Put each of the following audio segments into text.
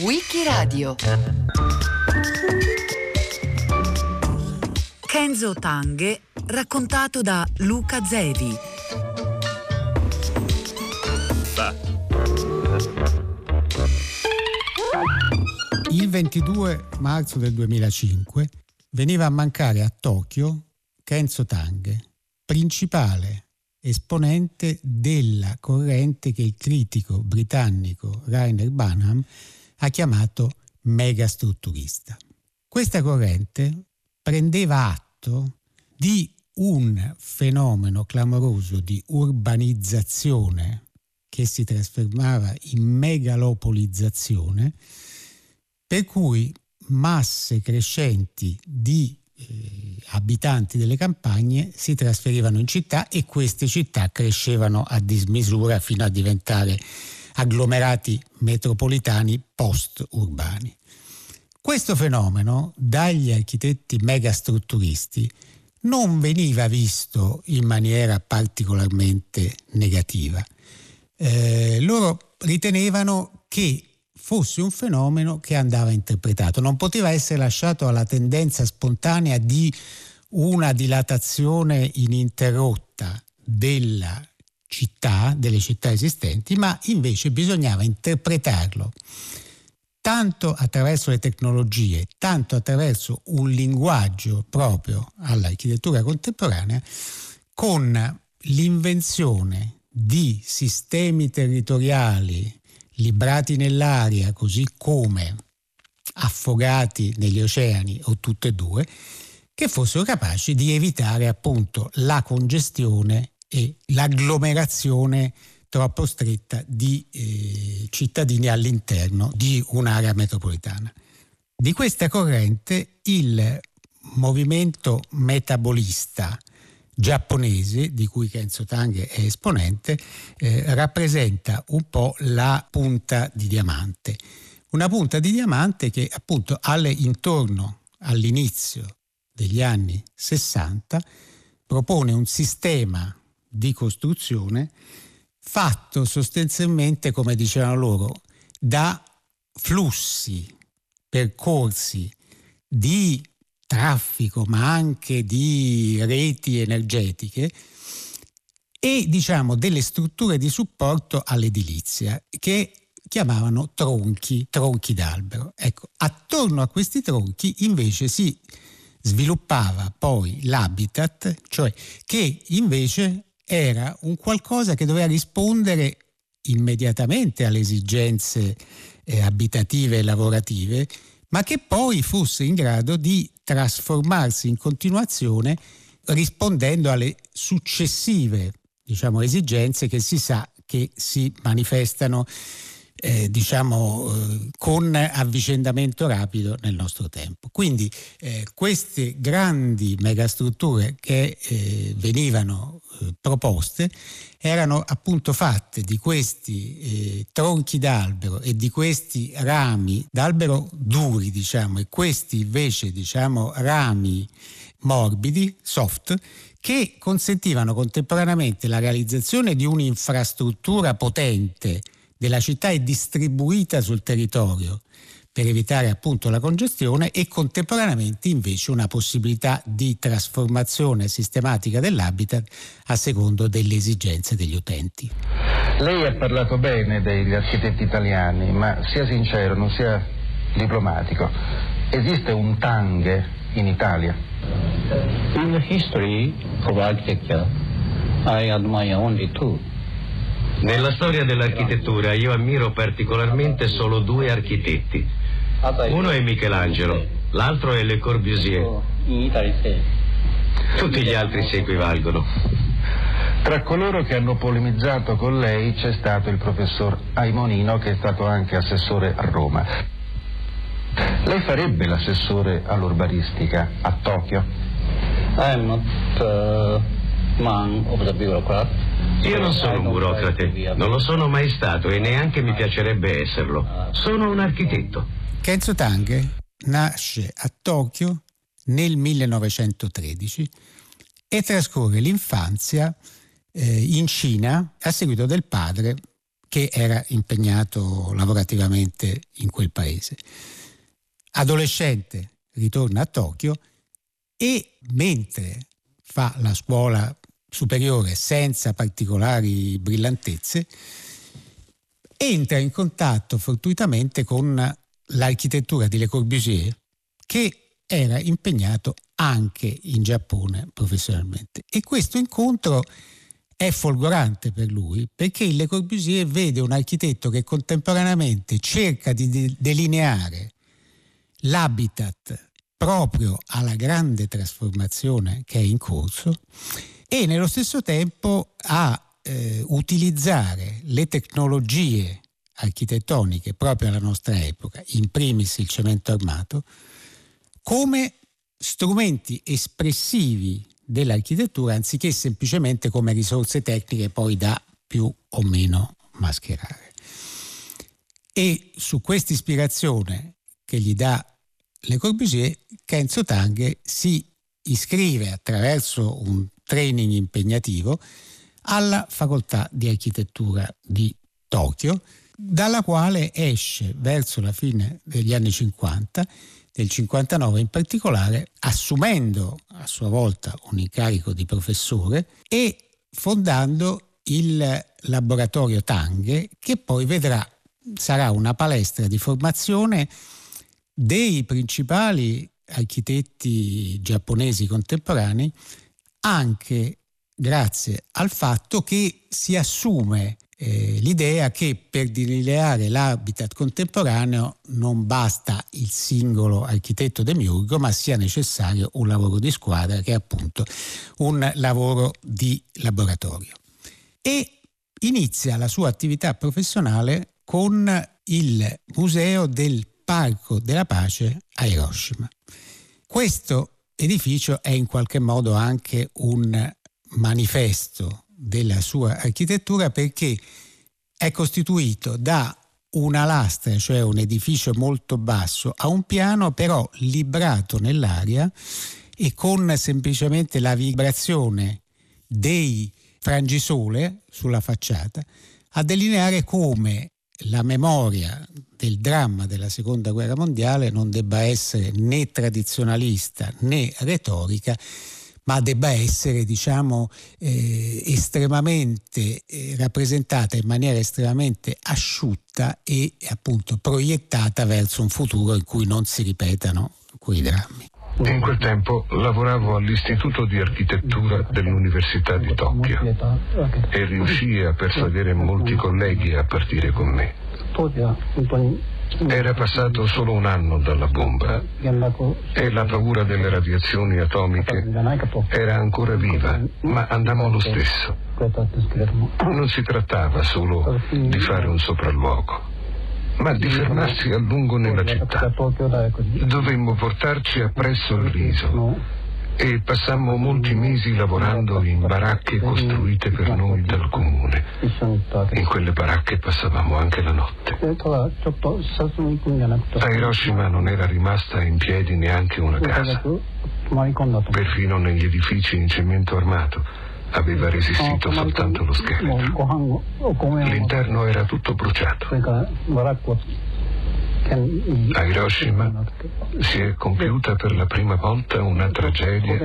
Wikiradio. Kenzo Tanghe raccontato da Luca Zevi. Il 22 marzo del 2005 veniva a mancare a Tokyo Kenzo Tanghe, principale esponente della corrente che il critico britannico Rainer Banham ha chiamato megastrutturista. Questa corrente prendeva atto di un fenomeno clamoroso di urbanizzazione che si trasformava in megalopolizzazione, per cui masse crescenti di abitanti delle campagne si trasferivano in città e queste città crescevano a dismisura fino a diventare agglomerati metropolitani post-urbani. Questo fenomeno dagli architetti megastrutturisti non veniva visto in maniera particolarmente negativa. Eh, loro ritenevano che fosse un fenomeno che andava interpretato, non poteva essere lasciato alla tendenza spontanea di una dilatazione ininterrotta della città, delle città esistenti, ma invece bisognava interpretarlo tanto attraverso le tecnologie, tanto attraverso un linguaggio proprio all'architettura contemporanea, con l'invenzione di sistemi territoriali librati nell'aria, così come affogati negli oceani o tutte e due, che fossero capaci di evitare appunto la congestione e l'agglomerazione troppo stretta di eh, cittadini all'interno di un'area metropolitana. Di questa corrente il movimento metabolista giapponese, di cui Kenzo Tang è esponente, eh, rappresenta un po' la punta di diamante. Una punta di diamante che appunto alle, intorno all'inizio degli anni 60 propone un sistema di costruzione fatto sostanzialmente, come dicevano loro, da flussi, percorsi di traffico, ma anche di reti energetiche e diciamo delle strutture di supporto all'edilizia che chiamavano tronchi, tronchi d'albero. Ecco, attorno a questi tronchi invece si sviluppava poi l'habitat, cioè che invece era un qualcosa che doveva rispondere immediatamente alle esigenze eh, abitative e lavorative, ma che poi fosse in grado di trasformarsi in continuazione rispondendo alle successive diciamo, esigenze che si sa che si manifestano eh, diciamo, eh, con avvicendamento rapido nel nostro tempo. Quindi eh, queste grandi megastrutture che eh, venivano eh, proposte erano appunto fatte di questi eh, tronchi d'albero e di questi rami d'albero duri, diciamo, e questi invece, diciamo, rami morbidi, soft, che consentivano contemporaneamente la realizzazione di un'infrastruttura potente della città e distribuita sul territorio per evitare appunto la congestione e contemporaneamente invece una possibilità di trasformazione sistematica dell'habitat a secondo delle esigenze degli utenti. Lei ha parlato bene degli architetti italiani, ma sia sincero, non sia diplomatico. Esiste un Tanghe in Italia? In the history of architecture, I admire only two. Nella storia dell'architettura io ammiro particolarmente solo due architetti, uno è Michelangelo, l'altro è Le Corbusier. Tutti gli altri si equivalgono. Tra coloro che hanno polemizzato con lei c'è stato il professor Aimonino che è stato anche assessore a Roma. Lei farebbe l'assessore all'urbanistica a Tokyo? I not uh, man of the bureaucrat. Io non sono un burocrate, non lo sono mai stato e neanche mi piacerebbe esserlo. Sono un architetto. Kenzo Tange nasce a Tokyo nel 1913 e trascorre l'infanzia eh, in Cina a seguito del padre che era impegnato lavorativamente in quel paese. Adolescente ritorna a Tokyo e mentre fa la scuola superiore senza particolari brillantezze, entra in contatto fortuitamente con l'architettura di Le Corbusier che era impegnato anche in Giappone professionalmente. E questo incontro è folgorante per lui perché Le Corbusier vede un architetto che contemporaneamente cerca di delineare l'habitat proprio alla grande trasformazione che è in corso e nello stesso tempo a eh, utilizzare le tecnologie architettoniche proprio alla nostra epoca, in primis il cemento armato, come strumenti espressivi dell'architettura anziché semplicemente come risorse tecniche poi da più o meno mascherare. E su questa ispirazione che gli dà Le Corbusier, Kenzo Tanghe si iscrive attraverso un training impegnativo alla facoltà di architettura di Tokyo, dalla quale esce verso la fine degli anni 50 del 59 in particolare, assumendo a sua volta un incarico di professore e fondando il laboratorio Tanghe che poi vedrà sarà una palestra di formazione dei principali architetti giapponesi contemporanei anche grazie al fatto che si assume eh, l'idea che per delineare l'habitat contemporaneo non basta il singolo architetto demiurgo, ma sia necessario un lavoro di squadra che è appunto un lavoro di laboratorio. E inizia la sua attività professionale con il Museo del Parco della Pace a Hiroshima. Questo edificio è in qualche modo anche un manifesto della sua architettura perché è costituito da una lastra, cioè un edificio molto basso, a un piano però librato nell'aria e con semplicemente la vibrazione dei frangisole sulla facciata a delineare come la memoria del dramma della seconda guerra mondiale non debba essere né tradizionalista né retorica, ma debba essere diciamo eh, estremamente eh, rappresentata in maniera estremamente asciutta e appunto proiettata verso un futuro in cui non si ripetano quei drammi. In quel tempo lavoravo all'Istituto di Architettura dell'Università di Tokyo e riuscii a persuadere molti colleghi a partire con me. Era passato solo un anno dalla bomba e la paura delle radiazioni atomiche era ancora viva, ma andammo lo stesso. Non si trattava solo di fare un sopralluogo, ma di fermarsi a lungo nella città. Dovemmo portarci appresso il riso e passammo molti mesi lavorando in baracche costruite per noi dal comune. In quelle baracche passavamo anche la notte. A Hiroshima non era rimasta in piedi neanche una casa. Perfino negli edifici in cemento armato aveva resistito soltanto lo scheletro. L'interno era tutto bruciato. A Hiroshima si è compiuta per la prima volta una tragedia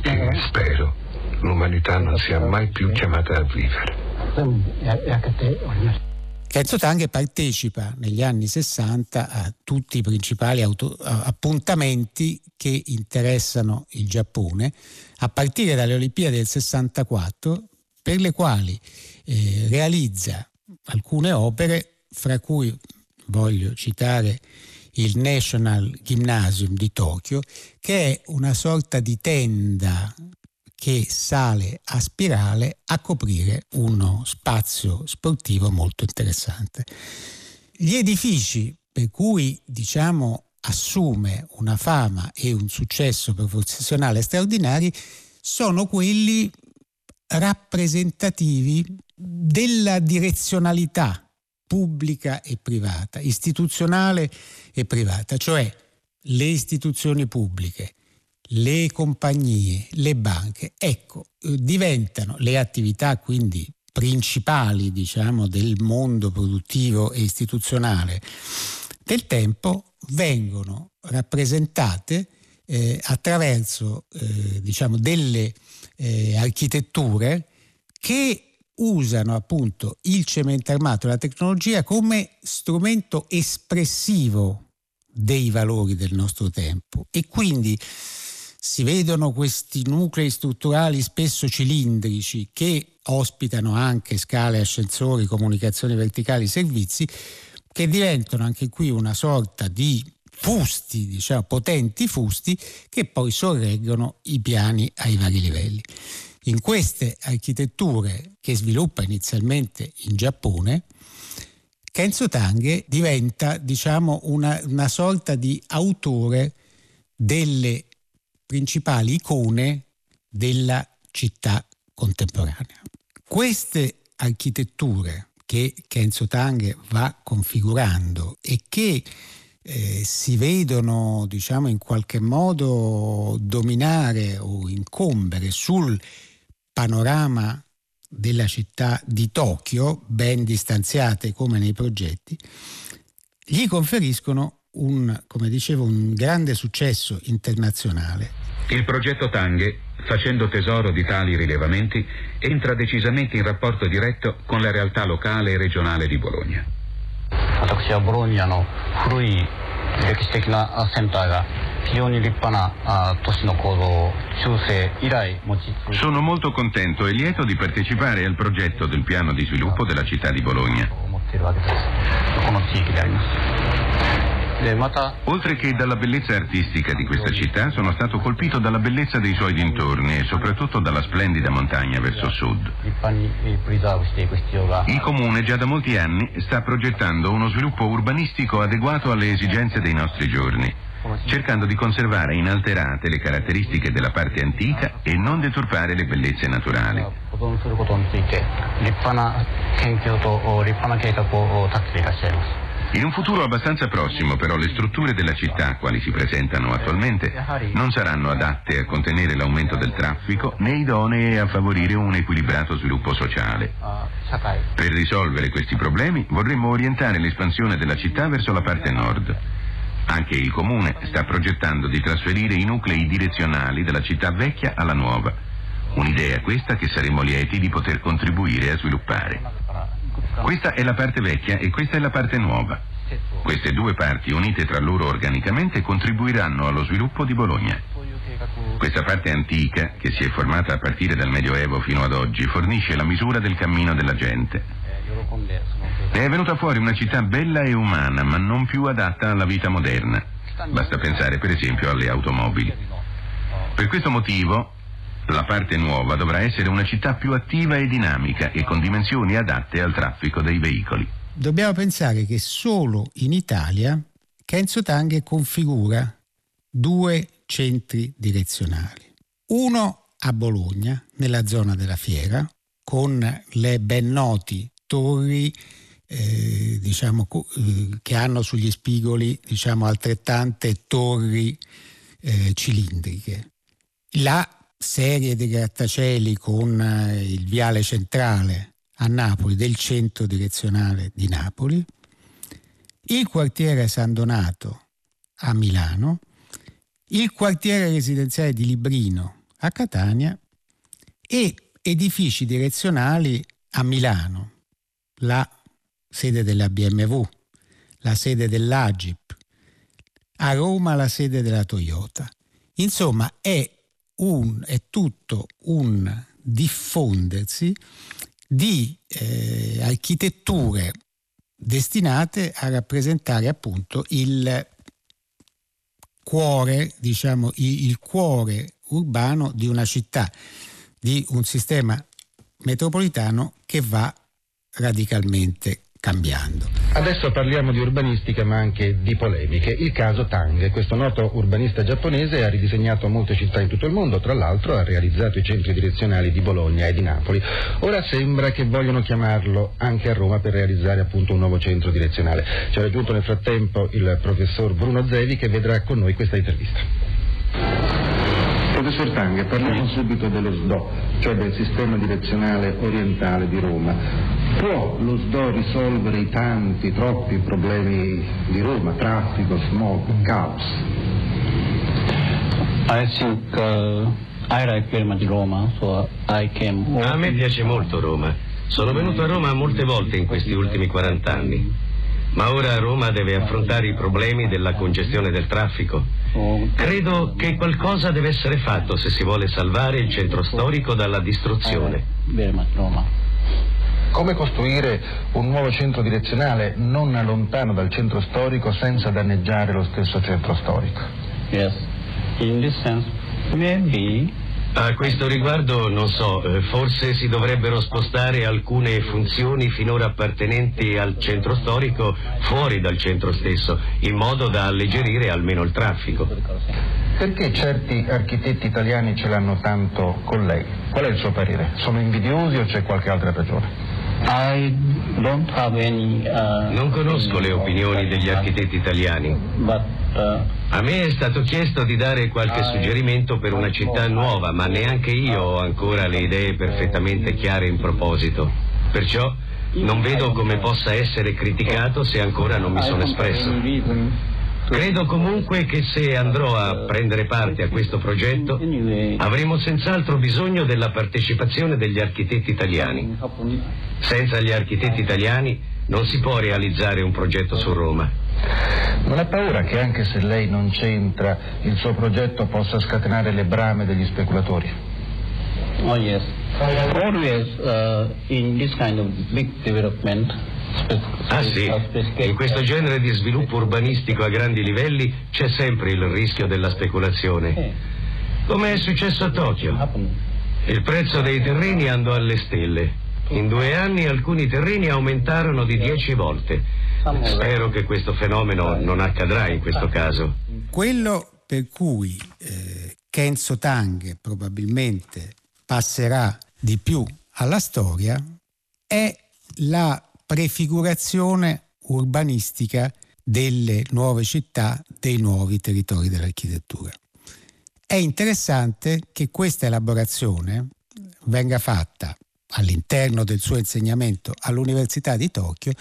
che spero l'umanità non sia mai più chiamata a vivere. Kenzo Tanghe partecipa negli anni 60 a tutti i principali auto, appuntamenti che interessano il Giappone, a partire dalle Olimpiadi del 64, per le quali eh, realizza alcune opere, fra cui voglio citare il National Gymnasium di Tokyo, che è una sorta di tenda che sale a spirale a coprire uno spazio sportivo molto interessante. Gli edifici per cui diciamo assume una fama e un successo professionale straordinari sono quelli rappresentativi della direzionalità pubblica e privata, istituzionale e privata, cioè le istituzioni pubbliche, le compagnie, le banche, ecco, diventano le attività quindi principali diciamo, del mondo produttivo e istituzionale del tempo vengono rappresentate eh, attraverso eh, diciamo, delle eh, architetture che usano appunto il cemento armato e la tecnologia come strumento espressivo dei valori del nostro tempo. E quindi si vedono questi nuclei strutturali spesso cilindrici che ospitano anche scale, ascensori, comunicazioni verticali, servizi, che diventano anche qui una sorta di fusti, diciamo, potenti fusti, che poi sorreggono i piani ai vari livelli. In queste architetture che sviluppa inizialmente in Giappone, Kenzo Tange diventa diciamo, una, una sorta di autore delle principali icone della città contemporanea. Queste architetture che Kenzo Tange va configurando e che eh, si vedono diciamo in qualche modo dominare o incombere sul panorama della città di Tokyo, ben distanziate come nei progetti, gli conferiscono un, come dicevo, un grande successo internazionale. Il progetto Tanghe, facendo tesoro di tali rilevamenti, entra decisamente in rapporto diretto con la realtà locale e regionale di Bologna. 私はボローニャの古い歴史的なセンターが非常に立派な都市の構造を中世以来持ち続け Sono molto contento e lieto di partecipare al progetto del piano di sviluppo della città di Bologna. Oltre che dalla bellezza artistica di questa città, sono stato colpito dalla bellezza dei suoi dintorni e soprattutto dalla splendida montagna verso sud. Il comune già da molti anni sta progettando uno sviluppo urbanistico adeguato alle esigenze dei nostri giorni cercando di conservare inalterate le caratteristiche della parte antica e non deturpare le bellezze naturali. In un futuro abbastanza prossimo però le strutture della città, quali si presentano attualmente, non saranno adatte a contenere l'aumento del traffico né idonee a favorire un equilibrato sviluppo sociale. Ah, per risolvere questi problemi vorremmo orientare l'espansione della città verso la parte nord. Anche il comune sta progettando di trasferire i nuclei direzionali dalla città vecchia alla nuova. Un'idea questa che saremo lieti di poter contribuire a sviluppare. Questa è la parte vecchia e questa è la parte nuova. Queste due parti unite tra loro organicamente contribuiranno allo sviluppo di Bologna. Questa parte antica, che si è formata a partire dal Medioevo fino ad oggi, fornisce la misura del cammino della gente. Ne è venuta fuori una città bella e umana, ma non più adatta alla vita moderna. Basta pensare per esempio alle automobili. Per questo motivo la parte nuova dovrà essere una città più attiva e dinamica e con dimensioni adatte al traffico dei veicoli. Dobbiamo pensare che solo in Italia Kenzo Tanghe configura due centri direzionali. Uno a Bologna, nella zona della fiera, con le ben noti torri eh, diciamo, eh, che hanno sugli spigoli diciamo, altrettante torri eh, cilindriche. La serie di grattacieli con eh, il viale centrale a Napoli del centro direzionale di Napoli, il quartiere San Donato a Milano, il quartiere residenziale di Librino a Catania e edifici direzionali a Milano, la sede della BMW, la sede dell'Agip, a Roma la sede della Toyota. Insomma, è, un, è tutto un diffondersi di eh, architetture destinate a rappresentare appunto il cuore, diciamo, il cuore urbano di una città, di un sistema metropolitano che va radicalmente cambiando. Adesso parliamo di urbanistica ma anche di polemiche. Il caso Tang, questo noto urbanista giapponese ha ridisegnato molte città in tutto il mondo, tra l'altro ha realizzato i centri direzionali di Bologna e di Napoli. Ora sembra che vogliono chiamarlo anche a Roma per realizzare appunto un nuovo centro direzionale. Ci ha raggiunto nel frattempo il professor Bruno Zevi che vedrà con noi questa intervista. Professor Tanghe, parliamo subito dello SDO, cioè del sistema direzionale orientale di Roma. Può lo SDO risolvere i tanti, troppi problemi di Roma, traffico, smog, caos? I think uh, I like very much Roma, so I came. A me piace molto Roma. Sono venuto a Roma molte volte in questi ultimi 40 anni. Ma ora Roma deve affrontare i problemi della congestione del traffico. Credo che qualcosa deve essere fatto se si vuole salvare il centro storico dalla distruzione. Roma. Come costruire un nuovo centro direzionale non lontano dal centro storico senza danneggiare lo stesso centro storico? Yes. In this sense, maybe A questo riguardo, non so, eh, forse si dovrebbero spostare alcune funzioni finora appartenenti al centro storico fuori dal centro stesso, in modo da alleggerire almeno il traffico. Perché certi architetti italiani ce l'hanno tanto con lei? Qual è il suo parere? Sono invidiosi o c'è qualche altra ragione? I don't have any. Uh, Non conosco le opinioni degli architetti italiani. But uh, A me è stato chiesto di dare qualche suggerimento per una città nuova, ma neanche io ho ancora le idee perfettamente chiare in proposito. Perciò non vedo come possa essere criticato se ancora non mi sono espresso. Credo comunque che se andrò a prendere parte a questo progetto avremo senz'altro bisogno della partecipazione degli architetti italiani. Senza gli architetti italiani non si può realizzare un progetto su Roma. Non ha paura che anche se lei non c'entra il suo progetto possa scatenare le brame degli speculatori? Oh yes. Always uh, in this kind of big development. Ah sì, in questo genere di sviluppo urbanistico a grandi livelli c'è sempre il rischio della speculazione. Come è successo a Tokyo. happen. Il prezzo dei terreni andò alle stelle. In due anni alcuni terreni aumentarono di dieci volte. Spero che questo fenomeno non accadrà in questo caso. Quello per cui eh, Kenzo Tang probabilmente passerà di più alla storia è la prefigurazione urbanistica delle nuove città, dei nuovi territori dell'architettura. È interessante che questa elaborazione venga fatta all'interno del suo insegnamento all'Università di Tokyo,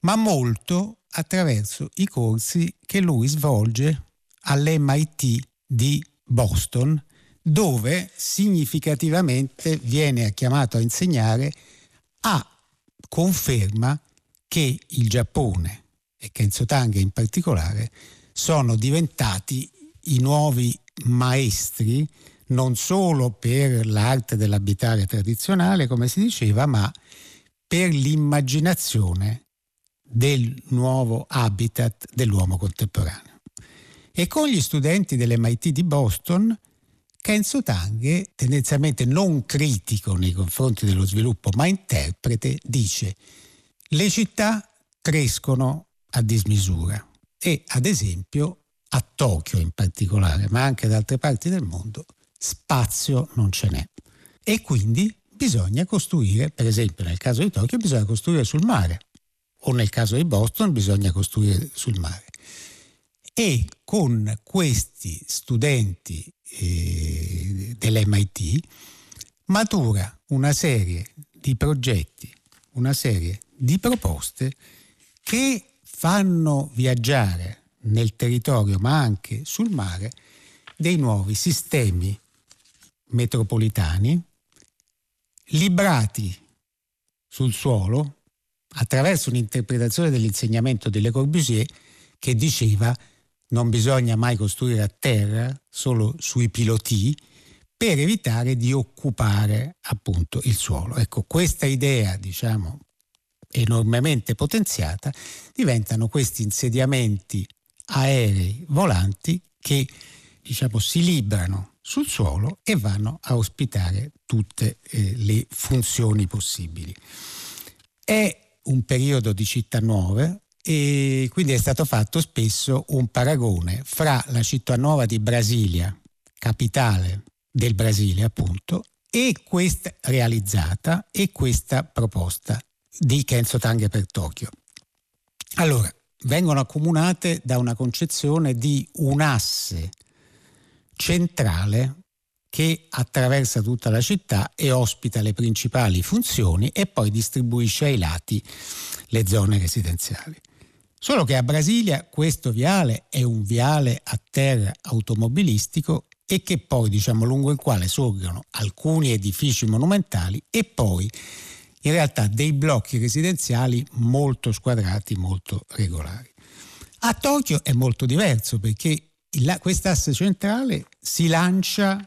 ma molto attraverso i corsi che lui svolge all'MIT di Boston, dove significativamente viene chiamato a insegnare a conferma che il Giappone e Kenzo Tange in particolare sono diventati i nuovi maestri non solo per l'arte dell'abitare tradizionale, come si diceva, ma per l'immaginazione del nuovo habitat dell'uomo contemporaneo. E con gli studenti dell'MIT di Boston, Kenzo Tange, tendenzialmente non critico nei confronti dello sviluppo, ma interprete, dice le città crescono a dismisura e ad esempio a Tokyo in particolare, ma anche ad altre parti del mondo, spazio non ce n'è. E quindi bisogna costruire, per esempio nel caso di Tokyo, bisogna costruire sul mare, o nel caso di Boston bisogna costruire sul mare. E con questi studenti eh, dell'MIT matura una serie di progetti, una serie di proposte che fanno viaggiare nel territorio ma anche sul mare dei nuovi sistemi metropolitani librati sul suolo attraverso un'interpretazione dell'insegnamento di Le Corbusier che diceva non bisogna mai costruire a terra, solo sui piloti, per evitare di occupare appunto il suolo. Ecco, questa idea, diciamo, enormemente potenziata, diventano questi insediamenti aerei volanti che diciamo, si librano sul suolo e vanno a ospitare tutte eh, le funzioni possibili. È un periodo di città nuove e quindi è stato fatto spesso un paragone fra la città nuova di Brasilia, capitale del Brasile appunto, e questa realizzata e questa proposta di Kenzo Tange per Tokyo. Allora, vengono accomunate da una concezione di un asse centrale che attraversa tutta la città e ospita le principali funzioni e poi distribuisce ai lati le zone residenziali. Solo che a Brasilia questo viale è un viale a terra automobilistico e che poi, diciamo, lungo il quale sorgono alcuni edifici monumentali e poi in realtà dei blocchi residenziali molto squadrati, molto regolari. A Tokyo è molto diverso perché quest'asse centrale si lancia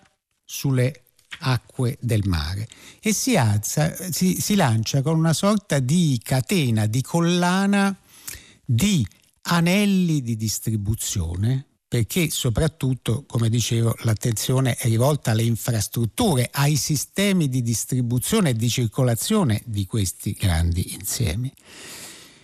sulle acque del mare e si, alza, si, si lancia con una sorta di catena, di collana di anelli di distribuzione perché soprattutto, come dicevo, l'attenzione è rivolta alle infrastrutture, ai sistemi di distribuzione e di circolazione di questi grandi insiemi.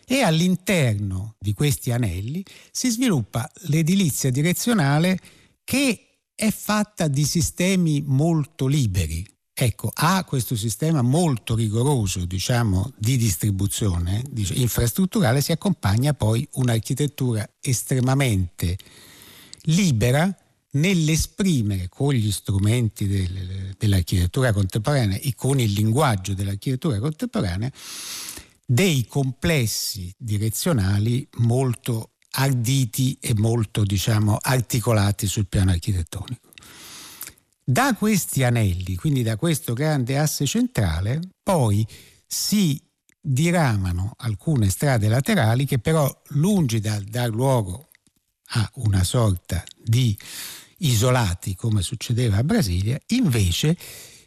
E all'interno di questi anelli si sviluppa l'edilizia direzionale che è fatta di sistemi molto liberi, Ecco, a questo sistema molto rigoroso diciamo, di distribuzione infrastrutturale si accompagna poi un'architettura estremamente libera nell'esprimere con gli strumenti del, dell'architettura contemporanea e con il linguaggio dell'architettura contemporanea dei complessi direzionali molto arditi e molto diciamo, articolati sul piano architettonico. Da questi anelli, quindi da questo grande asse centrale, poi si diramano alcune strade laterali che però lungi dal dar luogo a una sorta di isolati come succedeva a Brasilia, invece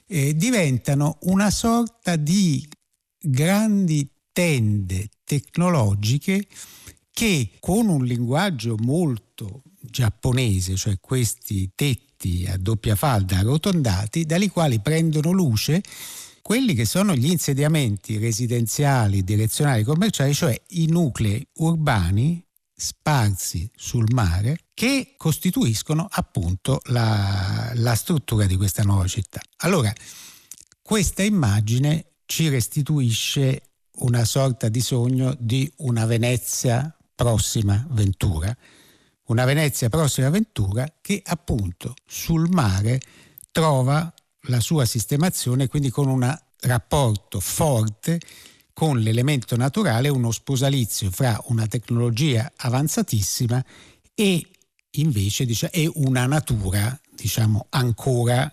eh, diventano una sorta di grandi tende tecnologiche che con un linguaggio molto giapponese, cioè questi tetti a doppia falda arrotondati, dai quali prendono luce quelli che sono gli insediamenti residenziali, direzionali, commerciali, cioè i nuclei urbani sparsi sul mare che costituiscono appunto la, la struttura di questa nuova città. Allora, questa immagine ci restituisce una sorta di sogno di una Venezia prossima Ventura, una Venezia prossima Ventura che appunto sul mare trova la sua sistemazione, quindi con un rapporto forte con l'elemento naturale, uno sposalizio fra una tecnologia avanzatissima e invece diciamo, è una natura diciamo, ancora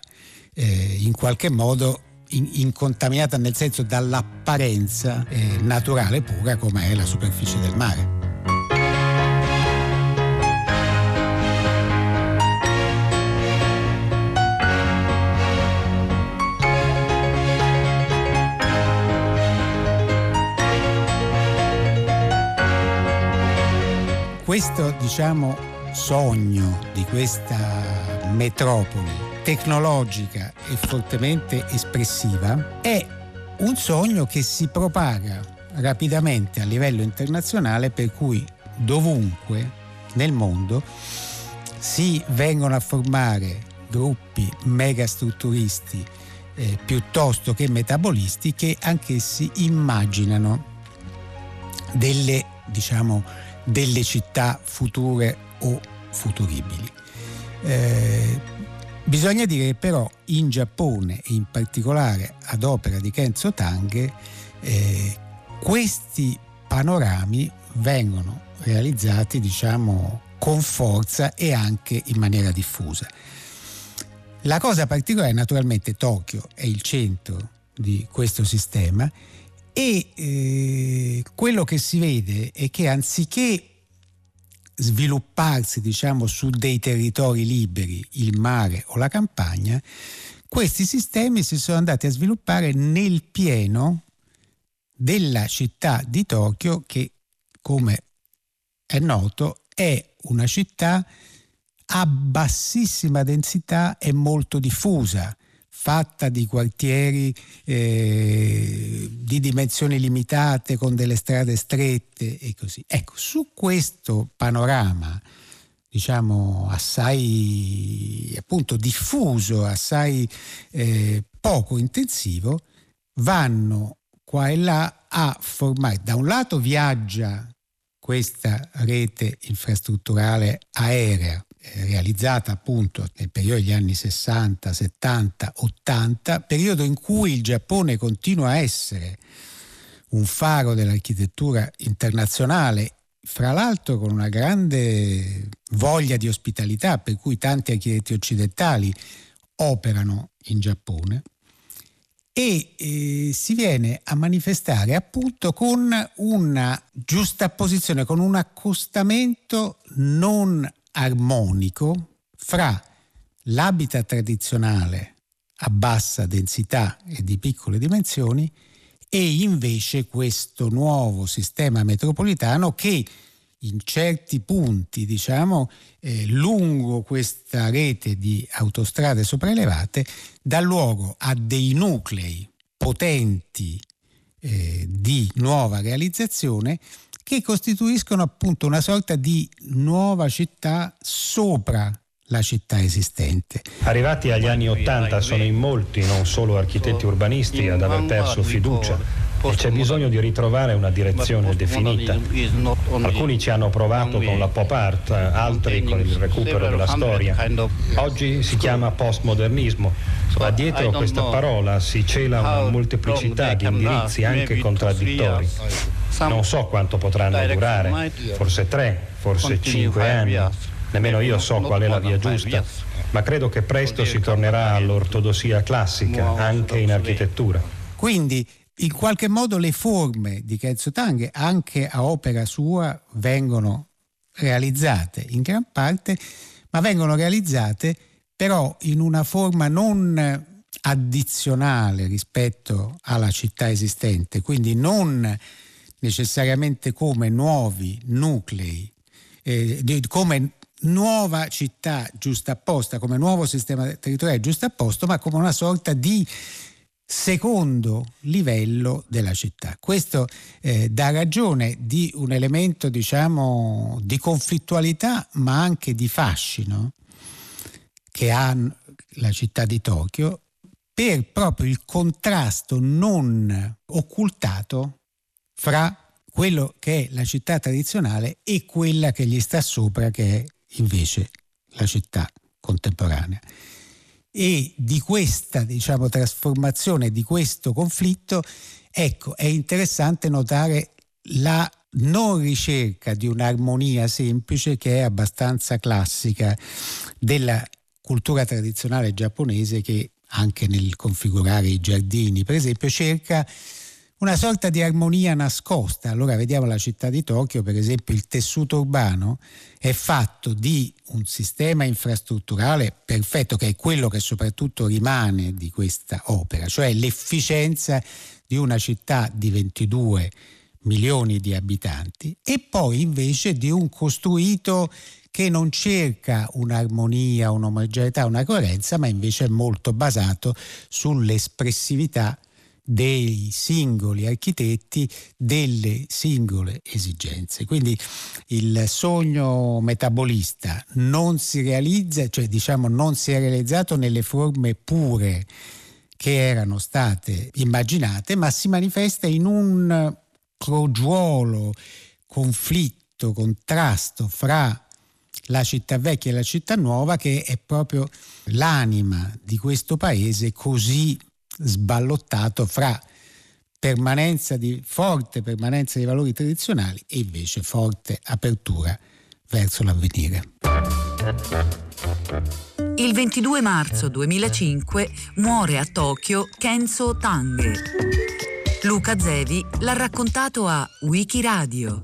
eh, in qualche modo in, incontaminata nel senso dall'apparenza eh, naturale pura come è la superficie del mare. Questo diciamo, sogno di questa metropoli tecnologica e fortemente espressiva è un sogno che si propaga rapidamente a livello internazionale per cui dovunque nel mondo si vengono a formare gruppi megastrutturisti eh, piuttosto che metabolisti che anch'essi immaginano delle diciamo delle città future o futuribili. Eh, bisogna dire che però in Giappone e in particolare ad opera di Kenzo Tange eh, questi panorami vengono realizzati diciamo con forza e anche in maniera diffusa. La cosa particolare naturalmente Tokyo è il centro di questo sistema e eh, quello che si vede è che anziché svilupparsi diciamo su dei territori liberi, il mare o la campagna, questi sistemi si sono andati a sviluppare nel pieno della città di Tokyo che come è noto è una città a bassissima densità e molto diffusa fatta di quartieri eh, di dimensioni limitate con delle strade strette e così. Ecco, su questo panorama diciamo assai appunto diffuso, assai eh, poco intensivo, vanno qua e là a formare, da un lato viaggia questa rete infrastrutturale aerea eh, realizzata appunto nel periodo degli anni 60, 70, 80, periodo in cui il Giappone continua a essere un faro dell'architettura internazionale, fra l'altro con una grande voglia di ospitalità, per cui tanti architetti occidentali operano in Giappone e eh, si viene a manifestare appunto con una giustapposizione, con un accostamento non armonico fra l'habitat tradizionale a bassa densità e di piccole dimensioni e invece questo nuovo sistema metropolitano che in certi punti, diciamo, eh, lungo questa rete di autostrade sopraelevate, dà luogo a dei nuclei potenti eh, di nuova realizzazione che costituiscono appunto una sorta di nuova città sopra la città esistente. Arrivati agli anni Ottanta sono in molti, non solo architetti urbanisti, ad aver perso fiducia e c'è bisogno di ritrovare una direzione definita. Alcuni ci hanno provato con la pop art, altri con il recupero della storia. Oggi si chiama postmodernismo, ma dietro questa parola si cela una molteplicità di indirizzi anche contraddittori. Non so quanto potranno durare, forse tre, forse cinque anni. Nemmeno io so qual è la via giusta, ma credo che presto si tornerà all'ortodossia classica, anche in architettura. Quindi in qualche modo le forme di Kenzo Tang, anche a opera sua, vengono realizzate in gran parte, ma vengono realizzate però in una forma non addizionale rispetto alla città esistente, quindi non necessariamente come nuovi nuclei, eh, come nuova città giustapposta, come nuovo sistema territoriale giustapposto, ma come una sorta di secondo livello della città. Questo eh, dà ragione di un elemento, diciamo, di conflittualità, ma anche di fascino che ha la città di Tokyo per proprio il contrasto non occultato fra quello che è la città tradizionale e quella che gli sta sopra, che è invece la città contemporanea e di questa diciamo, trasformazione, di questo conflitto, ecco, è interessante notare la non ricerca di un'armonia semplice che è abbastanza classica della cultura tradizionale giapponese che anche nel configurare i giardini, per esempio, cerca una sorta di armonia nascosta. Allora vediamo la città di Tokyo, per esempio il tessuto urbano è fatto di un sistema infrastrutturale perfetto, che è quello che soprattutto rimane di questa opera, cioè l'efficienza di una città di 22 milioni di abitanti e poi invece di un costruito che non cerca un'armonia, un'omogeneità, una coerenza, ma invece è molto basato sull'espressività dei singoli architetti delle singole esigenze. Quindi il sogno metabolista non si realizza, cioè diciamo non si è realizzato nelle forme pure che erano state immaginate, ma si manifesta in un crogiuolo, conflitto, contrasto fra la città vecchia e la città nuova che è proprio l'anima di questo paese così sballottato fra permanenza di, forte permanenza di valori tradizionali e invece forte apertura verso l'avvenire. Il 22 marzo 2005 muore a Tokyo Kenzo Tang. Luca Zevi l'ha raccontato a Wikiradio